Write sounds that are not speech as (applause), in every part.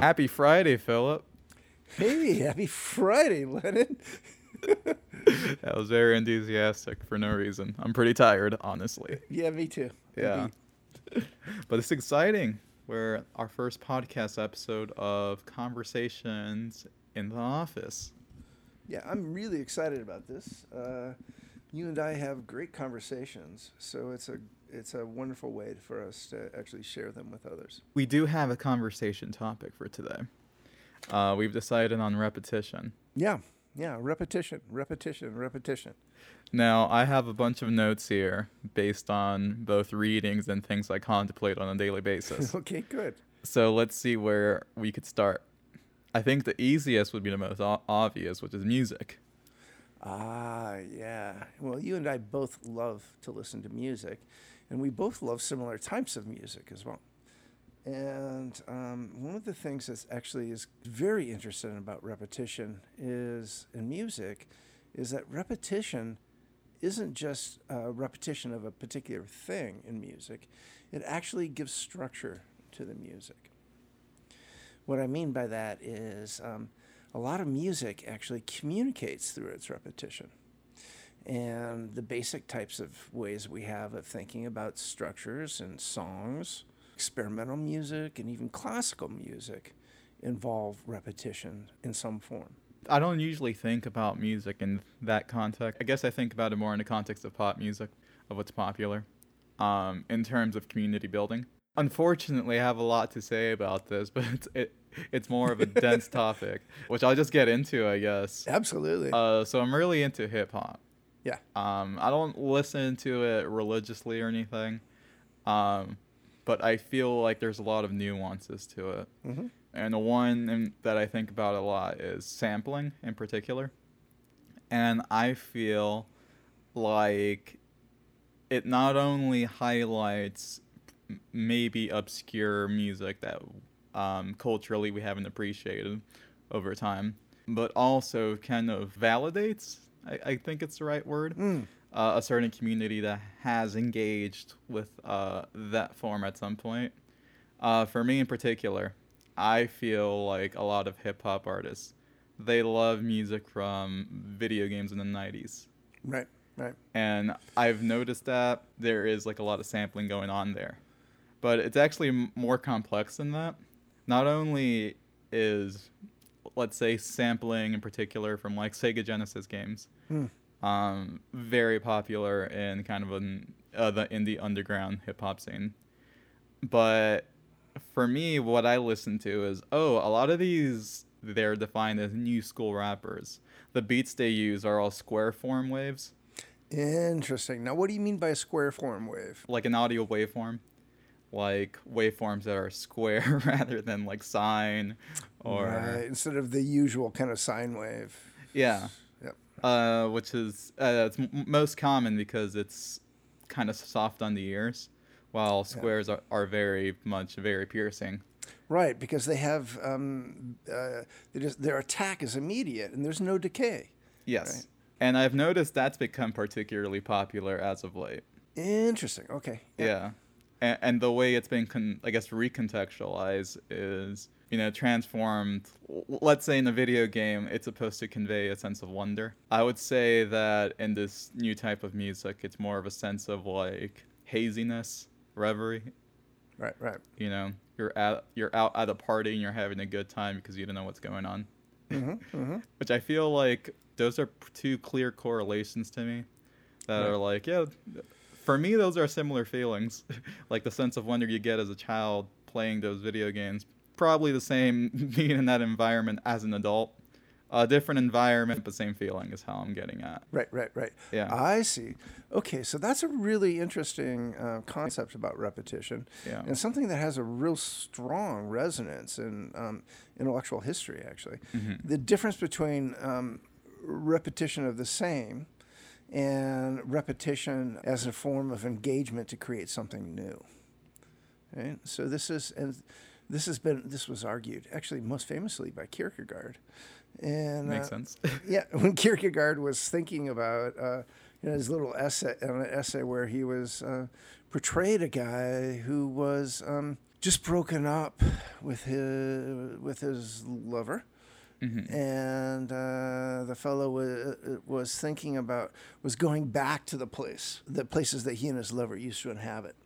Happy Friday, Phillip. Hey, happy Friday, Lenan. (laughs) That was very enthusiastic for no reason. I'm pretty tired, honestly. Yeah, me too. Yeah. (laughs) but it's exciting. We're our first podcast episode of Conversations in the Office. Yeah, I'm really excited about this. Uh, you and I have great conversations, so it's a it's a wonderful way for us to actually share them with others. We do have a conversation topic for today. Uh, we've decided on repetition. Yeah, yeah, repetition, repetition, repetition. Now, I have a bunch of notes here based on both readings and things I contemplate on a daily basis. (laughs) okay, good. so let's see where we could start. I think the easiest would be the most o- obvious, which is music. Ah, yeah. Well, you and I both love to listen to music, and we both love similar types of music as well. And um, one of the things that actually is very interesting about repetition is in music, is that repetition isn't just a repetition of a particular thing in music. It actually gives structure to the music. What I mean by that is um, a lot of music actually communicates through its repetition. And the basic types of ways we have of thinking about structures and songs, experimental music, and even classical music involve repetition in some form. I don't usually think about music in that context. I guess I think about it more in the context of pop music, of what's popular, um, in terms of community building. Unfortunately, I have a lot to say about this, (laughs) but it's, it, it's more of a dense (laughs) topic, which I'll just get into, I guess. Absolutely. Uh, so I'm really into hip hop. Yeah. Um, I don't listen to it religiously or anything, um, but I feel like there's a lot of nuances to it. hmm And the one in- that I think about a lot is sampling in particular. And I feel like it not only highlights maybe obscure music that um, culturally we haven't appreciated over time, but also kind of validates, I, I think it's the right word, Mm. uh, a certain community that has engaged with uh, that form at some point. Uh, for me in particular, I feel like a lot of hip hop artists, they love music from video games in the 90s. Right. Right. And I've noticed that there is like a lot of sampling going on there. But it's actually m- more complex than that. Not only is, let's say, sampling in particular from like Sega Genesis games, Hmm. um, very popular in kind of an, uh, the indie underground hip hop scene. But for me, what I listen to is oh, a lot of these they're defined as new school rappers. The beats they use are all square form waves, Interesting. Now, what do you mean by a square form wave? like an audio waveform, like waveforms that are square (laughs) rather than like sine or Right, instead of the usual kind of sine wave. yeah, Yep. uh, which is uh, it's m- most common because it's kind of soft on the ears, while squares are, are very much very piercing. Right, because they have um, uh, they just, their attack is immediate and there's no decay. Yes. Right. And I've noticed that's become particularly popular as of late. Interesting. Okay. Yeah. And, and the way it's been, con- I guess, recontextualized is, you know, transformed. Let's say in a video game, it's supposed to convey a sense of wonder. I would say that in this new type of music, it's more of a sense of like haziness, reverie. Right. Right. You know, you're at you're out at a party and you're having a good time because you don't know what's going on. Mm-hmm, mm-hmm. (laughs) which I feel like those are two clear correlations to me that Right. are like, yeah, for me, those are similar feelings. (laughs) like the sense of wonder you get as a child playing those video games. Probably the same (laughs) being in that environment as an adult. A different environment, but same feeling is how I'm getting at. Right. Right. Right. Yeah. I see. Okay, so that's a really interesting uh, concept about repetition, Yeah. and something that has a real strong resonance in um, intellectual history. Actually, Mhm. the difference between um, repetition of the same and repetition as a form of engagement to create something new. Right? So this is and this has been this was argued actually most famously by Kierkegaard. And Makes uh, sense. (laughs) yeah, when Kierkegaard was thinking about uh, you know, his little essay, an essay where he was uh, portrayed a guy who was um, just broken up with his with his lover, Mm-hmm. and uh, the fellow was, was thinking about was going back to the place, the places that he and his lover used to inhabit.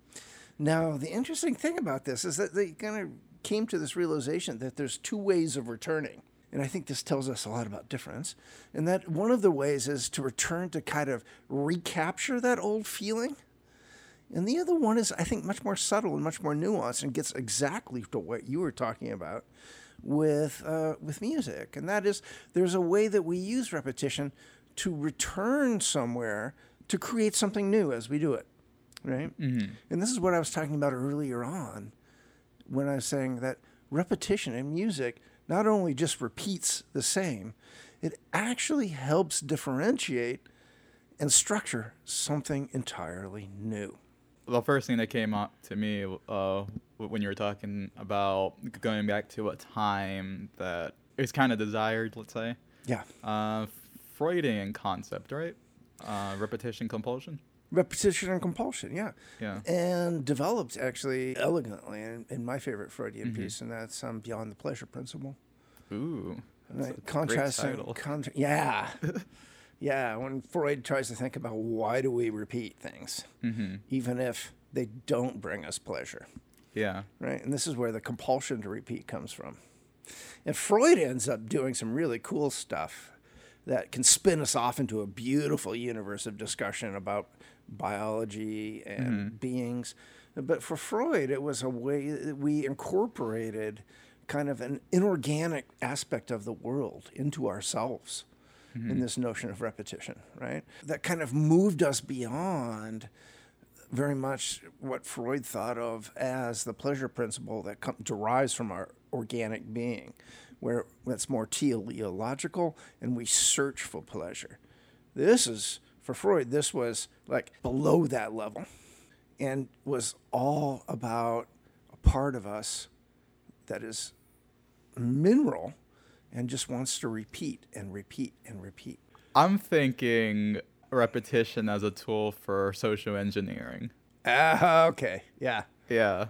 Now, the interesting thing about this is that they kind of came to this realization that there's two ways of returning. And I think this tells us a lot about difference. And that one of the ways is to return to kind of recapture that old feeling. And the other one is, I think, much more subtle and much more nuanced and gets exactly to what you were talking about with, uh, with music. And that is, there's a way that we use repetition to return somewhere to create something new as we do it, right? And this is what I was talking about earlier on when I was saying that repetition in music not only just repeats the same, it actually helps differentiate and structure something entirely new. The first thing that came up to me uh, when you were talking about going back to a time that is kind of desired, let's say, Yeah. uh, Freudian concept, right? Uh, repetition compulsion. Repetition and compulsion, yeah. Yeah. And developed actually elegantly in, in my favorite Freudian piece, and that's um, Beyond the Pleasure Principle. Ooh. Right? Contrasting, contra- yeah, (laughs) yeah. When Freud tries to think about why do we repeat things, Mm-hmm. even if they don't bring us pleasure, Yeah. right? And this is where the compulsion to repeat comes from. And Freud ends up doing some really cool stuff that can spin us off into a beautiful universe of discussion about biology and beings. But for Freud, it was a way that we incorporated kind of an inorganic aspect of the world into ourselves in mm-hmm. this notion of repetition, right? That kind of moved us beyond very much what Freud thought of as the pleasure principle that com- derives from our organic being, where that's more teleological and we search for pleasure. This is, for Freud, this was like below that level and was all about a part of us that is mineral and just wants to repeat and repeat and repeat. I'm thinking repetition as a tool for social engineering. Ah, okay. Yeah. Yeah.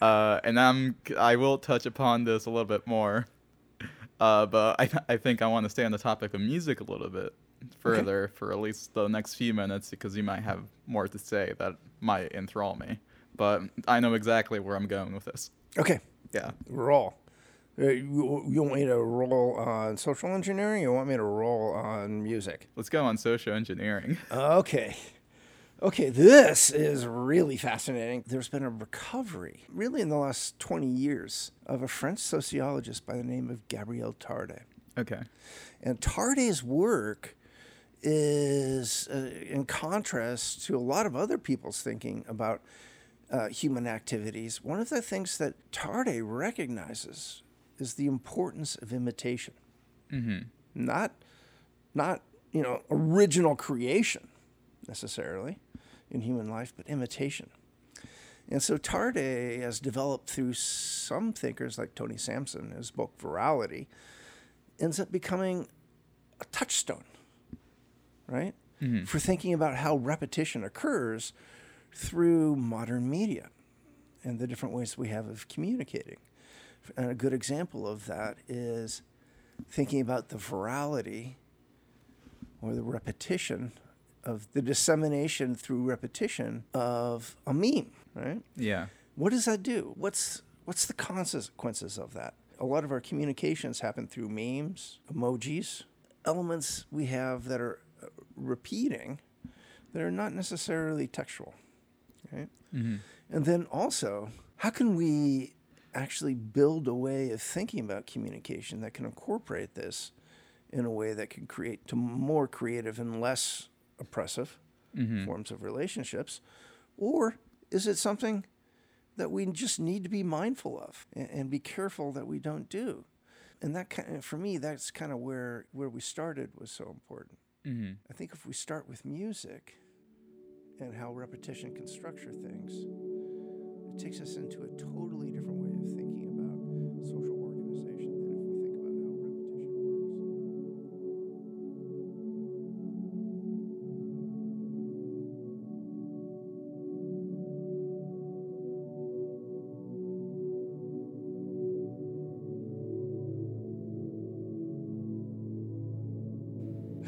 Uh, and I'm I will touch upon this a little bit more. Uh, but I I think I want to stay on the topic of music a little bit further for at least the next few minutes because you might have more to say that might enthrall me. But I know exactly where I'm going with this. Okay. Yeah. Roll. Uh, You, you want me to roll on social engineering? You want me to roll on music? Let's go on social engineering. (laughs) Okay. Okay, this is really fascinating. There's been a recovery, really in the last 20 years, of a French sociologist by the name of Gabriel Tarde. Okay. And Tarde's work is uh, in contrast to a lot of other people's thinking about uh, human activities. One of the things that Tarde recognizes is the importance of imitation. Mm-hmm. Not, not you know, original creation necessarily in human life, but imitation. And so Tarde has developed through some thinkers like Tony Sampson, his book Virality, ends up becoming a touchstone, right? Mm-hmm. For thinking about how repetition occurs through modern media and the different ways we have of communicating. And a good example of that is thinking about the virality or the repetition of the dissemination through repetition of a meme, right? Yeah. What does that do? What's what's the consequences of that? A lot of our communications happen through memes, emojis, elements we have that are uh, repeating that are not necessarily textual, right? And then also, how can we actually build a way of thinking about communication that can incorporate this in a way that can create to more creative and less oppressive forms of relationships? Or is it something that we just need to be mindful of and, and be careful that we don't do? And that kind of, for me, that's kind of where where we started was so important. Mm-hmm. I think if we start with music and how repetition can structure things, it takes us into a totally different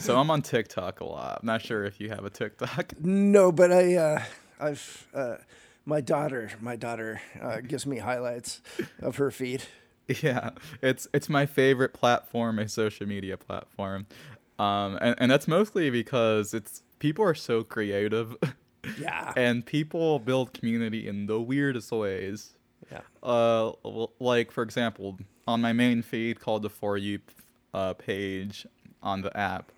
So I'm on TikTok a lot. I'm not sure if you have a TikTok. (laughs) No, but I, uh, I've, uh, my daughter, my daughter uh, gives me highlights of her feed. Yeah, it's it's my favorite platform, a social media platform, um, and and that's mostly because it's people are so creative, (laughs) Yeah. and people build community in the weirdest ways. Yeah. Uh, like for example, on my main feed called the For You uh, page on the app,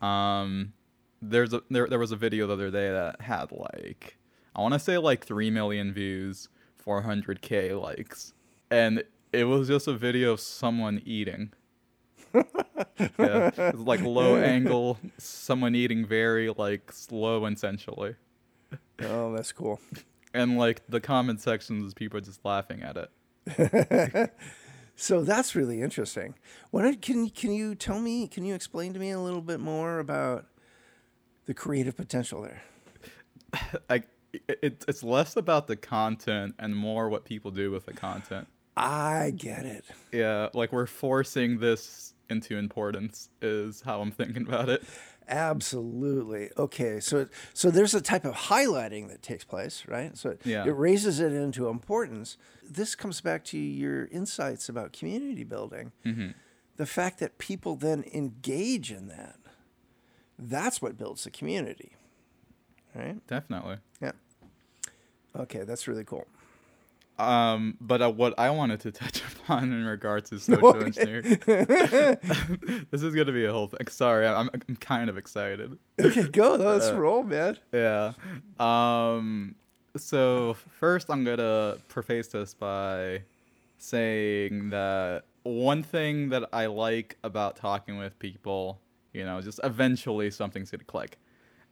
um, there's a there there was a video the other day that had like I want to say like three million views, 400k likes, and it was just a video of someone eating. (laughs) yeah, it's like low angle, someone eating very like slow and sensually, Oh, that's cool. and like the comment sections, is people just laughing at it. (laughs) So that's really interesting. What can can you tell me? Can you explain to me a little bit more about the creative potential there? (laughs) like it, it's less about the content and more what people do with the content. I get it. Yeah, like we're forcing this into importance is how I'm thinking about it. Absolutely. Okay, so so there's a type of highlighting that takes place, right? So Yeah. it raises it into importance. This comes back to your insights about community building. Mm-hmm. The fact that people then engage in that. That's what builds the community. Right? Definitely. Yeah. Okay, that's really cool. Um, but uh, what I wanted to (laughs) touch upon in regards to (laughs) social engineering, (laughs) this is gonna be a whole thing. Sorry, I'm, I'm kind of excited. Okay, go. Let's Uh, roll, man. Yeah. Um. So first, I'm gonna preface this by saying that one thing that I like about talking with people, you know, just eventually something's gonna click.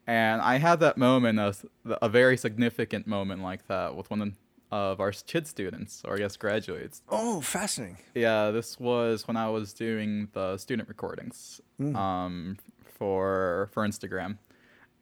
And I had that moment, a, a very significant moment like that with one of our CHID students, or I guess graduates. Oh, fascinating. Yeah, this was when I was doing the student recordings um, for for Instagram.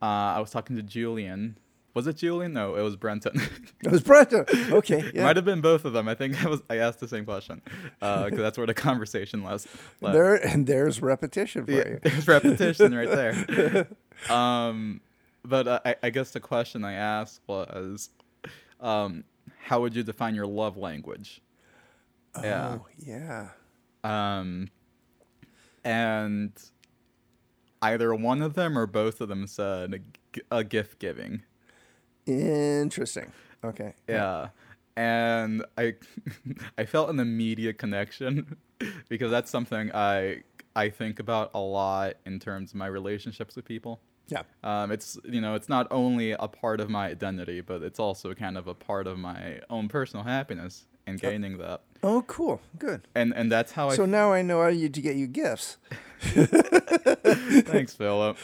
Uh, I was talking to Julian. Was it Julian? No, it was Brenton. (laughs) It was Brenda. Okay, yeah. Might have been both of them. I think I was. I asked the same question because that's where the conversation was. led. There and there's repetition for Yeah, you. there's repetition right there. (laughs) Um, but uh, I, I guess the question I asked was, um, how would you define your love language? Yeah. Oh, yeah. Um, and either one of them or both of them said a gift giving. Interesting. Okay. Yeah. And I (laughs) I felt an immediate connection (laughs) because that's something I I think about a lot in terms of my relationships with people. Yeah. Um, it's you know it's not only a part of my identity, but it's also kind of a part of my own personal happiness and gaining that. Oh, cool. Good. And and that's how I So now I know how you to get you gifts. Thanks, Phillip.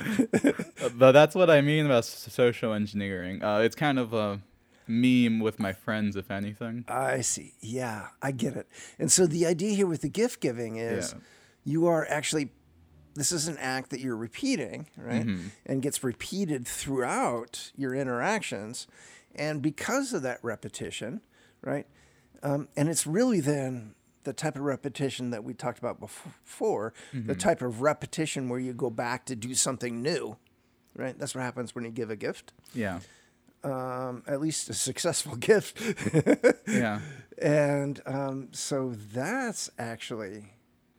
but that's what I mean about social engineering. Uh, it's kind of a meme with my friends, if anything. I see. Yeah, I get it. And so the idea here with the gift giving is Yeah. you are actually this is an act that you're repeating, right? And gets repeated throughout your interactions. And because of that repetition, right? Um, and it's really then the type of repetition that we talked about before, the type of repetition where you go back to do something new, right? That's what happens when you give a gift, Yeah. um, at least a successful (laughs) gift. Yeah. And um, so that's actually.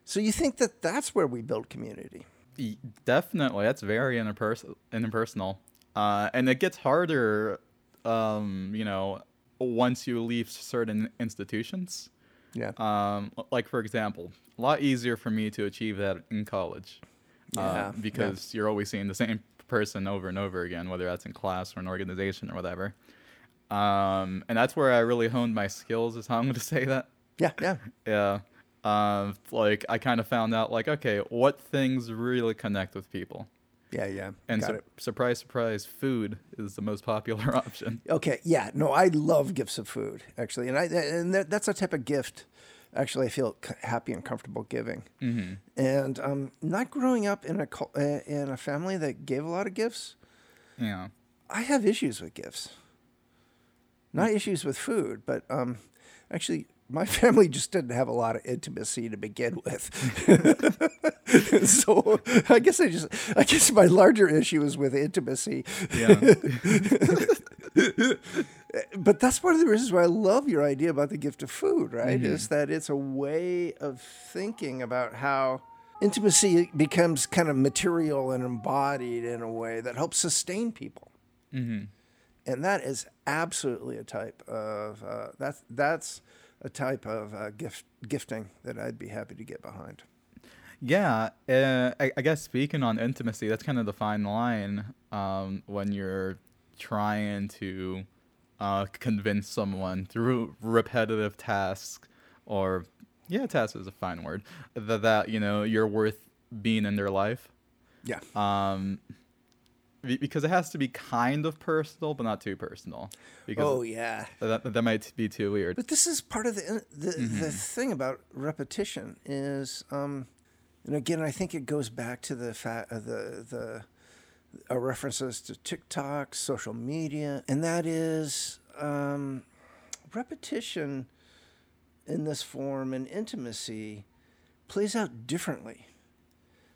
So you think that that's where we build community? Definitely, that's very interpers- interpersonal, uh, and it gets harder, um, you know, once you leave certain institutions. Yeah. Um, like for example, a lot easier for me to achieve that in college, uh, Yeah, yeah. because you're always seeing the same person over and over again, whether that's in class or an organization or whatever. Um, and that's where I really honed my skills. Is how I'm going (laughs) to say that. Yeah. Yeah. (laughs) Yeah. Um, like I kind of found out like okay, what things really connect with people. Yeah. Yeah. And su- surprise, surprise, food is the most popular (laughs) option. Okay. Yeah. No, I love gifts of food actually, and I and that's a type of gift. Actually, I feel happy and comfortable giving. hmm And um, not growing up in a uh, in a family that gave a lot of gifts, Yeah. I have issues with gifts. Not issues with food, but um, actually, my (laughs) family just didn't have a lot of intimacy to begin with. (laughs) so I guess I just I guess my larger issue is with intimacy. Yeah. (laughs) but that's one of the reasons why I love your idea about the gift of food, right? Mm-hmm. Is that it's a way of thinking about how intimacy becomes kind of material and embodied in a way that helps sustain people. hmm And that is absolutely a type of uh, that's that's a type of uh, gift gifting that I'd be happy to get behind. Yeah, uh, I, I guess speaking on intimacy, that's kind of the fine line um, when you're trying to uh, convince someone through repetitive tasks, or yeah, task is a fine word, that, that you know you're worth being in their life. Yeah. Um, because it has to be kind of personal, but not too personal. Because Oh yeah. that, that might be too weird. But this is part of the the, the thing about repetition is, um, and again, I think it goes back to the fact uh, the the uh, references to TikTok, social media, and that is um, repetition in this form and intimacy plays out differently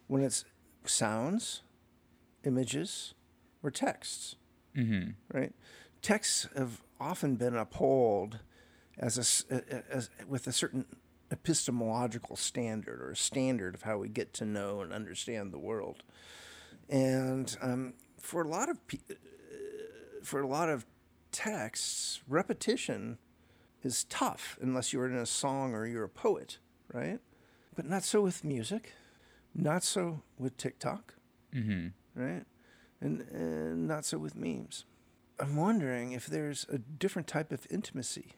when it's sounds, images, or texts hmm right? Texts have often been upheld as a as, with a certain epistemological standard or a standard of how we get to know and understand the world. And um, for a lot of pe- uh, for a lot of texts, repetition is tough unless you're in a song or you're a poet, right? But not so with music, not so with TikTok hmm right? And, and not so with memes. I'm wondering if there's a different type of intimacy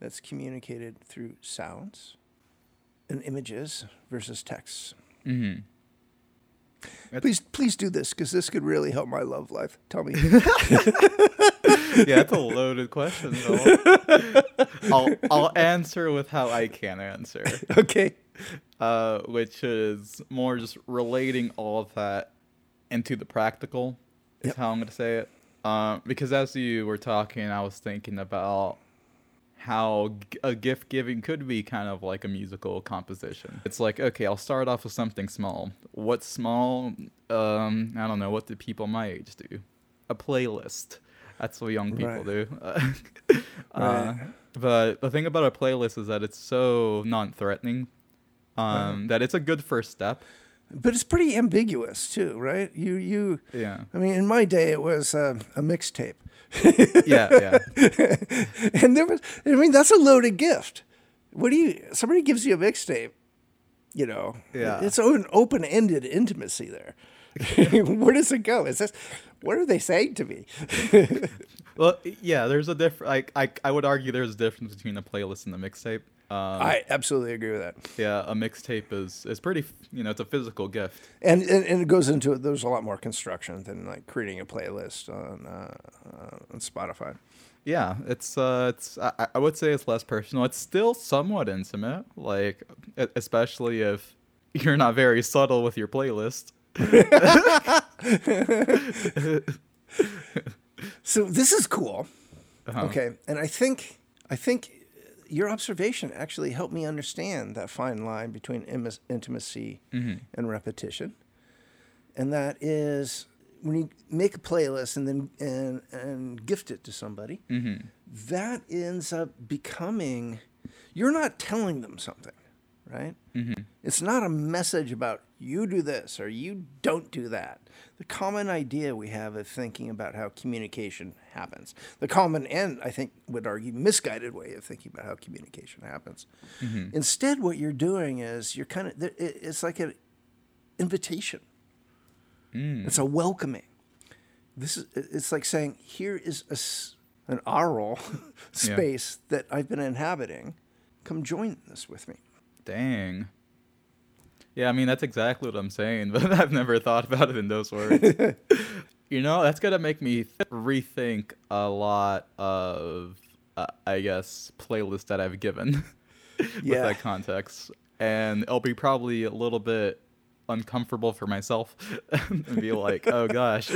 that's communicated through sounds and images versus texts. hmm Please, please do this because this could really help my love life. Tell me. (laughs) yeah, that's a loaded question. Though. (laughs) I'll I'll answer with how I can answer, okay. uh, which is more just relating all of that into the practical. Is Yep. how I'm gonna say it. Um, because as you were talking, I was thinking about how a gift giving could be kind of like a musical composition. It's like, okay, I'll start off with something small. What's small? Um, I don't know. What do people my age do? A playlist. That's what young people Right. do. (laughs) uh, Right. but the thing about a playlist is that it's so non-threatening. Um, that it's a good first step. But it's pretty ambiguous too, right? You, you. Yeah. I mean, in my day, it was uh, a mixtape. Yeah. Yeah. (laughs) and there was, I mean, that's a loaded gift. What do you, somebody gives you a mixtape, you know, Yeah. it's an open ended intimacy there. (laughs) Where does it go? Is this, what are they saying to me? (laughs) Well, yeah. There's a different. Like, I I would argue there's a difference between a playlist and a mixtape. Um, I absolutely agree with that. yeah, a mixtape is is pretty. You know, it's a physical gift. And, and, and it goes into, it. there's a lot more construction than like creating a playlist on, uh, uh, on Spotify. Yeah, it's uh, it's I, I would say it's less personal. It's still somewhat intimate, like especially if you're not very subtle with your playlist. (laughs) So this is cool. Uh-huh. Okay, and I think I think your observation actually helped me understand that fine line between imis- intimacy Mhm. and repetition, and that is when you make a playlist and then and and gift it to somebody, Mhm. that ends up becoming you're not telling them something, right? Mhm. It's not a message about you do this or you don't do that. The common idea we have of thinking about how communication happens, the common and I think would argue misguided way of thinking about how communication happens. Mm-hmm. Instead, what you're doing is you're kind of it's like an invitation. Mm. It's a welcoming. This is it's like saying here is a an aural (laughs) space that I've been inhabiting. Come join this with me. Dang. Yeah, I mean that's exactly what I'm saying, (laughs) but I've never thought about it in those words. (laughs) you know, that's gonna make me th- rethink a lot of, uh, I guess, playlists that I've given (laughs) with Yeah. that context, and it'll be probably a little bit uncomfortable for myself and be like, oh gosh,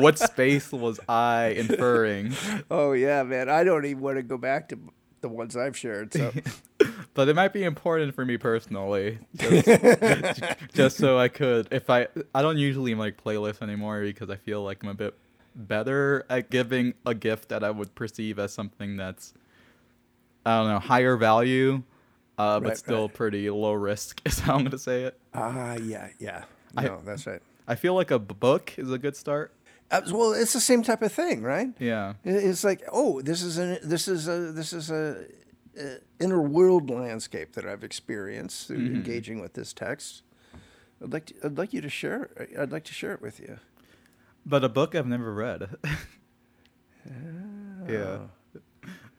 what space was I inferring? Oh yeah, man. I don't even want to go back to the ones I've shared. So but it might be important for me personally, just, (laughs) just so I could. If I, I don't usually make playlists anymore because I feel like I'm a bit better at giving a gift that I would perceive as something that's, I don't know, higher value, uh, but still right. pretty low risk. (laughs) Is how I'm gonna say it. ah, yeah, yeah. I- No, that's right. I feel like a book is a good start. Uh, well, it's the same type of thing, right? Yeah. It's like, oh, this is an this is a this is a, a inner world landscape that I've experienced through Mm-hmm. engaging with this text. I'd like to, I'd like you to share. I'd like to share it with you. But a book I've never read. (laughs) yeah.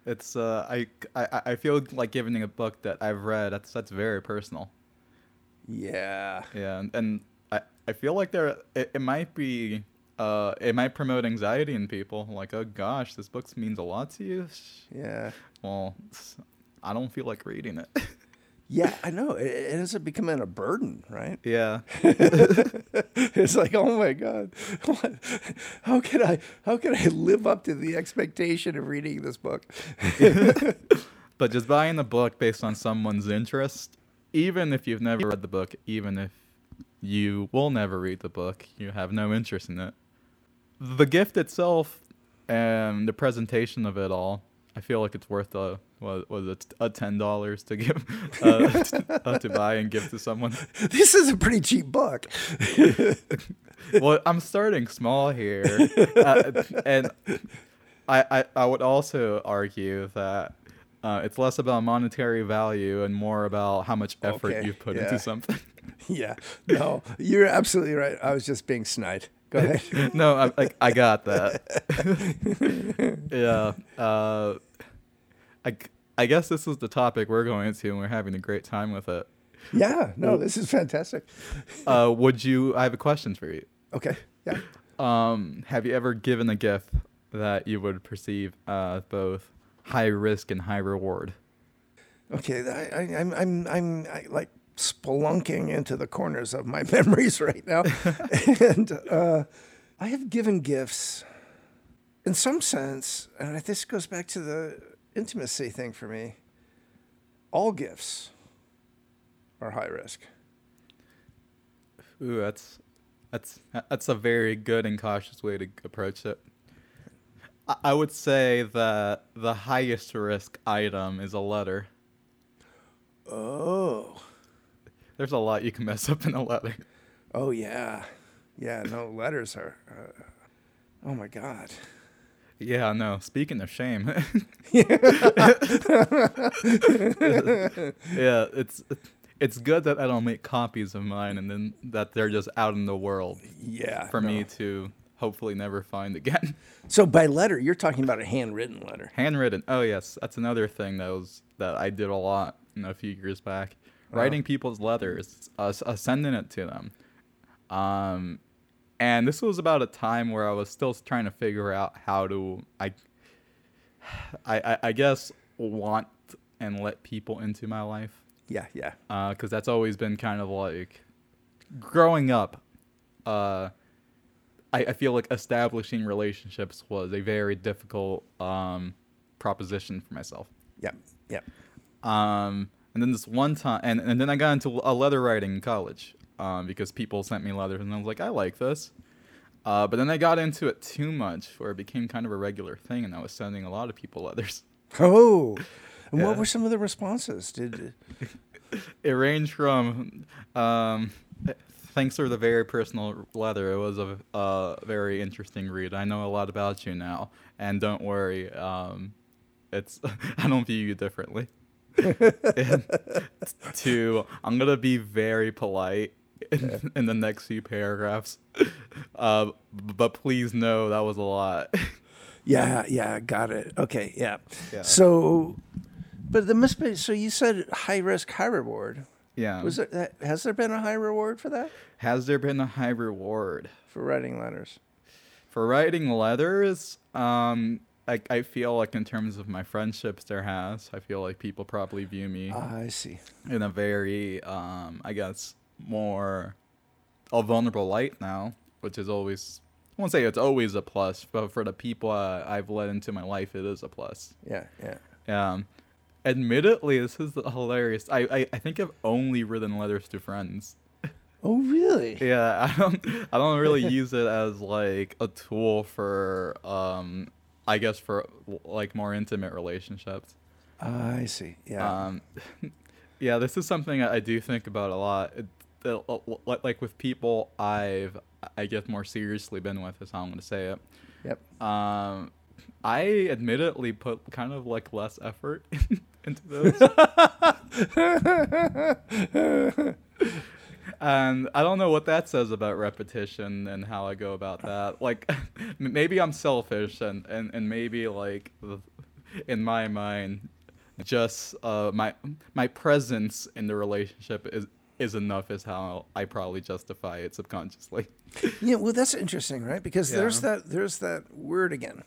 It's uh I, I I feel like giving a book that I've read that's that's very personal. Yeah. Yeah, and, and I I feel like there it, it might be uh it might promote anxiety in people like oh gosh this book means a lot to you. Yeah. Well, I don't feel like reading it. (laughs) Yeah, I know. It, it ends up becoming a burden, right? yeah. (laughs) it's like, oh my god, what? how can I how can I live up to the expectation of reading this book? (laughs) But just buying the book based on someone's interest, even if you've never read the book, even if you will never read the book, you have no interest in it. The gift itself and the presentation of it all, I feel like it's worth a what was it a ten dollars to give (laughs) uh, uh, to buy and give to someone. this is a pretty cheap book. (laughs) well, I'm starting small here, uh, and I, I I would also argue that uh, it's less about monetary value and more about how much effort Okay, you've put yeah. into something. (laughs) yeah, no, you're absolutely right. I was just being snide. Go ahead. (laughs) no, I, like I got that. (laughs) yeah. Uh, I I guess this is the topic we're going into, and we're having a great time with it. yeah, no, this is fantastic. Uh, would you? I have a question for you. Okay, yeah. Um, have you ever given a gift that you would perceive as both high risk and high reward? Okay, I, I, I'm, I'm, I'm I, like spelunking into the corners of my (laughs) memories right now, (laughs) and uh, I have given gifts, in some sense, and this goes back to the intimacy thing for me. All gifts are high risk. Ooh, that's that's that's a very good and cautious way to approach it. I- I would say that the highest risk item is a letter. Oh, There's a lot you can mess up in a letter. oh yeah, yeah. No letters are. Uh, oh my God. Yeah, no. Speaking of shame, (laughs) yeah, it's it's good that I don't make copies of mine and then that they're just out in the world Yeah. for no. me to hopefully never find again. (laughs) So by letter, you're talking about a handwritten letter. Handwritten. Oh yes, that's another thing that was that I did a lot you know, a few years back. Writing people's letters, uh, uh, sending it to them. Um, and this was about a time where I was still trying to figure out how to (sighs) I, I, I, guess want and let people into my life Yeah, yeah. because that's always been kind of like growing up. Uh, I, I feel like establishing relationships was a very difficult um, proposition for myself. Yeah, yeah. Um, and then this one time, and, and then I got into a letter writing in college um, because people sent me letters, and I was like, I like this. Uh, but then I got into it too much, where it became kind of a regular thing, and I was sending a lot of people (laughs) letters. Oh, and what were some of the responses? Did (laughs) It ranged from, um, thanks for the very personal letter. It was a uh, very interesting read. I know a lot about you now, and don't worry, um, it's (laughs) I don't view you differently. To I'm gonna be very polite in, in the next few paragraphs, uh, but please know that was a lot. yeah, yeah, got it. Okay, yeah. Yeah. So, but the be. So you said high risk, high reward. yeah. Was there has there been a high reward for that Has there been a high reward? for writing letters? For writing letters, um, I, I feel like in terms of my friendships, there has. I feel like people probably view me I see. in a very, um, I guess, more a vulnerable light now, which is always, I won't say it's always a plus, but for the people uh, I've let into my life, it is a plus. Yeah, yeah. Um, admittedly, this is hilarious. I, I, I think I've only written letters to friends. Oh, really? Yeah, I don't I don't really (laughs) use it as like a tool for um I guess for like more intimate relationships. I see. Yeah. Um (laughs) yeah, this is something I do think about a lot. It, it, like with people I've I guess more seriously been with is how I'm going to say it. yep. Um I admittedly put kind of like less effort (laughs) into those. (laughs) and I don't know what that says about repetition and how I go about that. Like, (laughs) maybe I'm selfish, and, and, and maybe like (laughs) in my mind, just uh, my my presence in the relationship is is enough is how I probably justify it subconsciously. (laughs) Yeah, well, that's interesting, right? Because there's that there's that word again,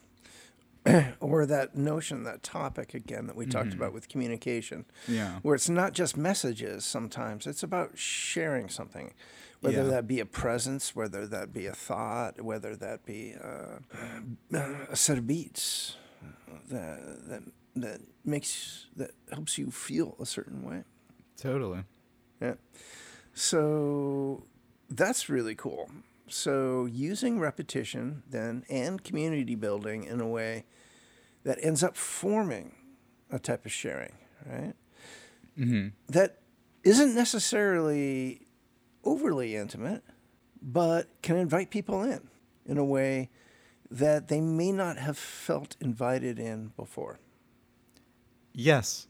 (clears throat) or that notion, that topic again that we talked about with communication, Yeah. where it's not just messages. Sometimes it's about sharing something, whether Yeah. that be a presence, whether that be a thought, whether that be uh, (clears throat) a set of beats that that that makes that helps you feel a certain way. Totally. Yeah. So that's really cool. So using repetition then and community building in a way that ends up forming a type of sharing, right? hmm That isn't necessarily overly intimate, but can invite people in in a way that they may not have felt invited in before. Yes.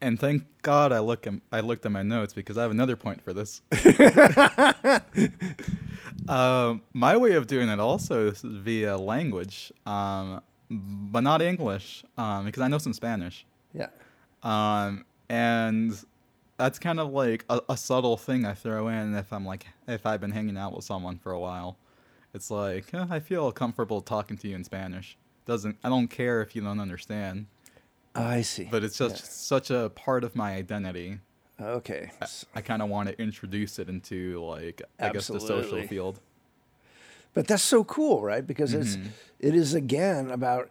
And thank God I look I looked at my notes because I have another point for this. (laughs) um, my way of doing it also is via language, um, but not English, um, because I know some Spanish. Yeah. Um, and that's kind of like a, a subtle thing I throw in if I'm like if I've been hanging out with someone for a while. It's like eh, I feel comfortable talking to you in Spanish. Doesn't I don't care if you don't understand, I see. but it's just such a part of my identity. Okay. I, I kind of want to introduce it into like I guess the social field. But that's so cool, right? Because it's Mhm. it is again about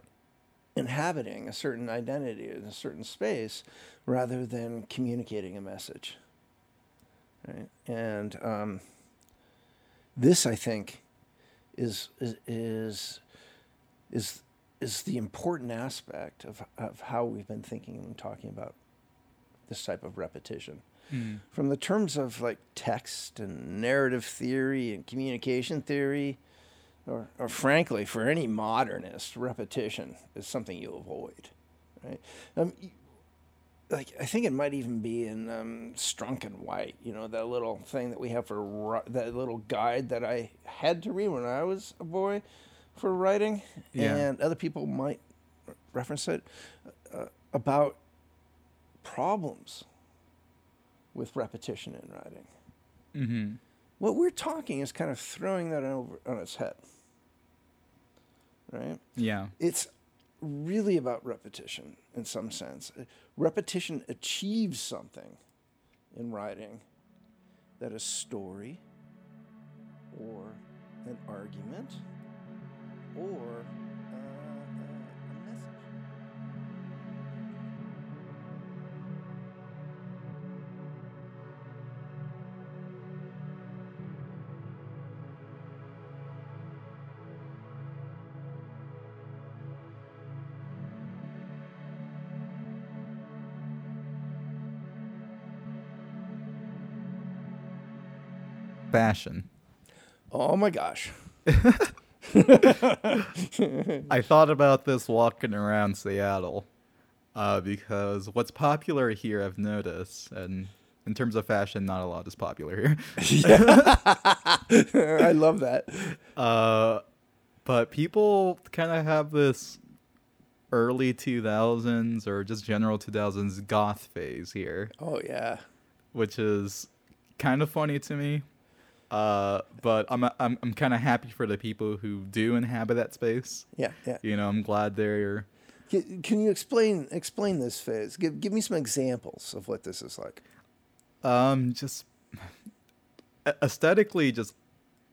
inhabiting a certain identity in a certain space rather than communicating a message. Right? And um, this, I think, is is is is is the important aspect of of how we've been thinking and talking about this type of repetition from the terms of like text and narrative theory and communication theory, or, or frankly, for any modernist, repetition is something you avoid, right? Um, like I think it might even be in um, Strunk and White, you know, that little thing that we have for that little guide that I had to read when I was a boy for writing, Yeah. and other people might reference it uh, about problems with repetition in writing. Mm-hmm. What we're talking is kind of throwing that over on its head. Right? Yeah. It's really about repetition in some sense. Uh, Repetition achieves something in writing that a story or an argument or Fashion. Oh my gosh. (laughs) I thought about this walking around Seattle, uh, because what's popular here, I've noticed, and in terms of fashion, not a lot is popular here. (laughs) (laughs) I love that. Uh, but people kind of have this early 2000s or just general 2000s goth phase here, Oh yeah. which is kind of funny to me. Uh, but I'm I'm I'm kind of happy for the people who do inhabit that space. Yeah, yeah. You know, I'm glad they're Can, can you explain explain this phase? Give give me some examples of what this is like. Um, just aesthetically, just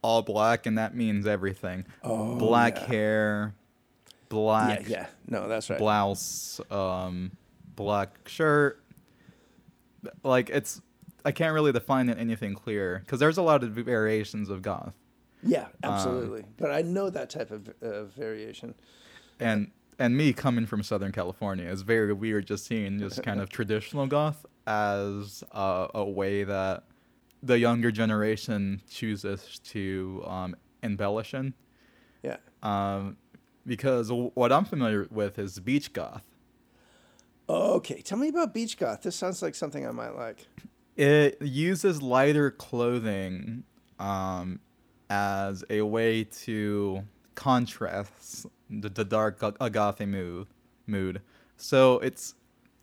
all black, and that means everything. Oh, black yeah. hair, black Yeah, yeah. No, that's right. blouse, um, black shirt. Like it's, I can't really define it anything clear because there's a lot of variations of goth, Yeah, absolutely. but I know that type of uh, variation. and and me coming from Southern California is very weird just seeing just (laughs) kind of traditional goth as a, a way that the younger generation chooses to um, embellish in. Yeah. Um, because what I'm familiar with is beach goth. Okay, tell me about beach goth. This sounds like something I might like. It uses lighter clothing um, as a way to contrast the, the dark uh, mood. Mood. So it's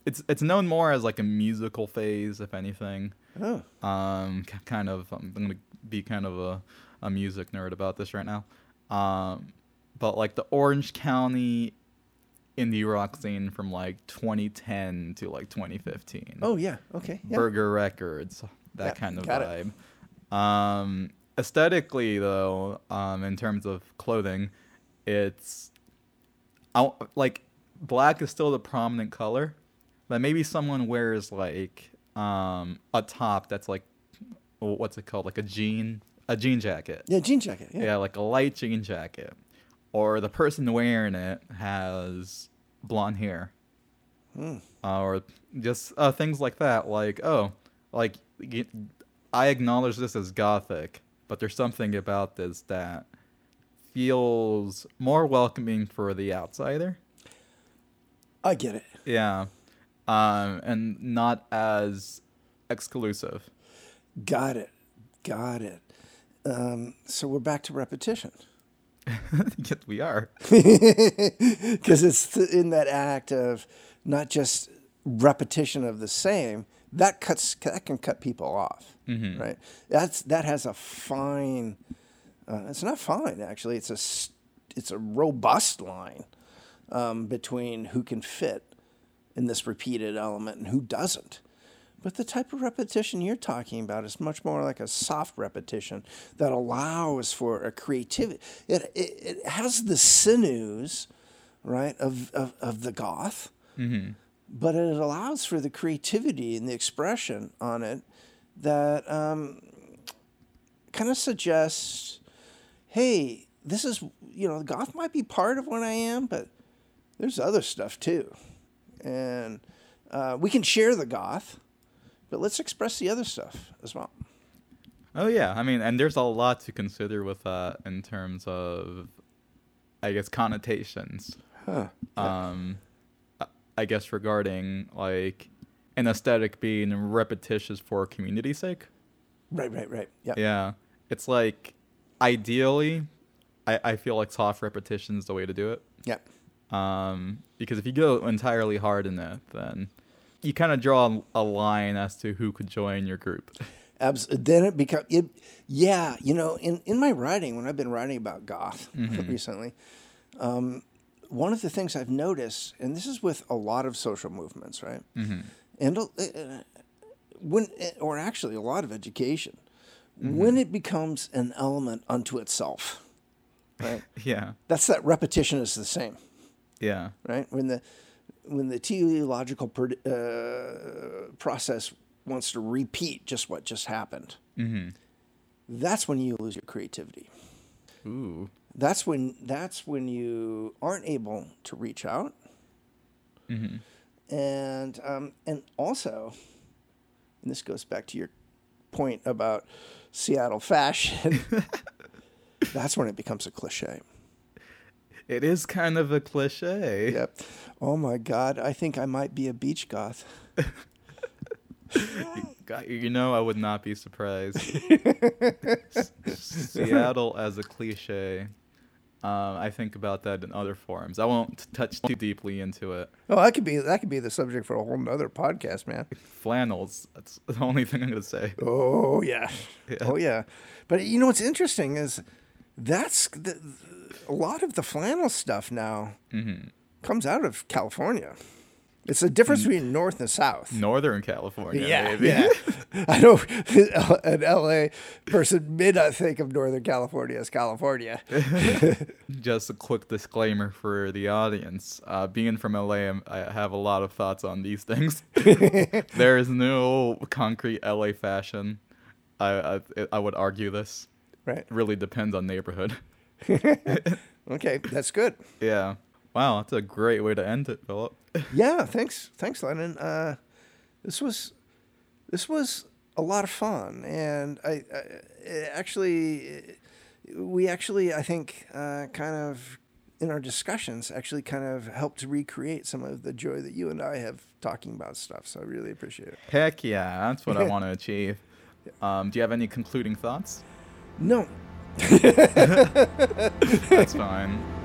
it's it's known more as like a musical phase, if anything. Oh, Um, kind of. I'm gonna be kind of a, a music nerd about this right now. Um, but like the Orange County indie rock scene from like 2010 to like 2015. oh yeah. Okay. Yeah. Burger Records, that Yeah, kind of got it. vibe. Um, aesthetically, though, um, in terms of clothing, it's I, like black is still the prominent color, but maybe someone wears like um, a top that's like what's it called, like a jean, a jean jacket. Yeah, jean jacket. Yeah. Yeah, like a light jean jacket, or the person wearing it has blonde hair, Hmm. uh, or just uh, things like that. Like, oh, like I acknowledge this as gothic, but there's something about this that feels more welcoming for the outsider. I get it. Yeah, um, and not as exclusive. Got it. Got it. Um, so we're back to repetition. (laughs) yes, we are. (laughs) because it's th- in that act of not just repetition of the same that cuts that can cut people off right? That's that has a fine uh, it's not fine actually. It's a it's a robust line um, between who can fit in this repeated element and who doesn't but the type of repetition you're talking about is much more like a soft repetition that allows for a creativity. It, it, it has the sinews, right, of, of, of the goth, but it allows for the creativity and the expression on it that um, kind of suggests, hey, this is, you know, the goth might be part of what I am, but there's other stuff too. And uh, we can share the goth, but let's express the other stuff as well. Oh yeah, I mean, and there's a lot to consider with that in terms of, I guess, connotations. Huh. Um, I- guess regarding like an aesthetic being repetitious for community's sake. Right, right, right. Yeah. Yeah, it's like ideally, I I feel like soft repetition is the way to do it. Yeah. Um, because if you go entirely hard in it, then you kind of draw a line as to who could join your group. Abs- then it become it. Yeah, you know, in in my writing, when I've been writing about goth (laughs) recently, um, one of the things I've noticed, and this is with a lot of social movements, right? And uh, uh, when, or actually, a lot of education, when it becomes an element unto itself, right? (laughs) yeah, That's that repetition is the same. yeah, right? When the when the teleological per, uh, process wants to repeat just what just happened, that's when you lose your creativity. ooh, That's when that's when you aren't able to reach out, and um, and also, and this goes back to your point about Seattle fashion. (laughs) that's when it becomes a cliche. It is kind of a cliche. Yep. Oh my God, I think I might be a beach goth. (laughs) You know, I would not be surprised. (laughs) Seattle as a cliche. Um, I think about that in other forms. I won't t- touch too deeply into it. Oh, that could be that could be the subject for a whole nother podcast, man. Flannels. That's (laughs) the only thing I'm gonna say. Oh yeah. Yeah. Oh yeah. But you know what's interesting is that's the, a lot of the flannel stuff now comes out of California. It's the difference between north and south. Northern California, yeah, maybe. yeah. (laughs) I know (laughs) an LA person may not think of Northern California as California. (laughs) Just a quick disclaimer for the audience. Uh, being from LA, I have a lot of thoughts on these things. there is no concrete LA fashion. I, I I would argue this. Right. It really depends on neighborhood. (laughs) Okay, that's good. Yeah. Wow, that's a great way to end it, Phillip. (laughs) Yeah, thanks, thanks, Lenan. Uh, this was this was a lot of fun, and I, I actually we actually I think uh, kind of in our discussions actually kind of helped to recreate some of the joy that you and I have talking about stuff. So I really appreciate it. Heck yeah, that's what I (laughs) want to achieve. Um, do you have any concluding thoughts? No, (laughs) That's fine.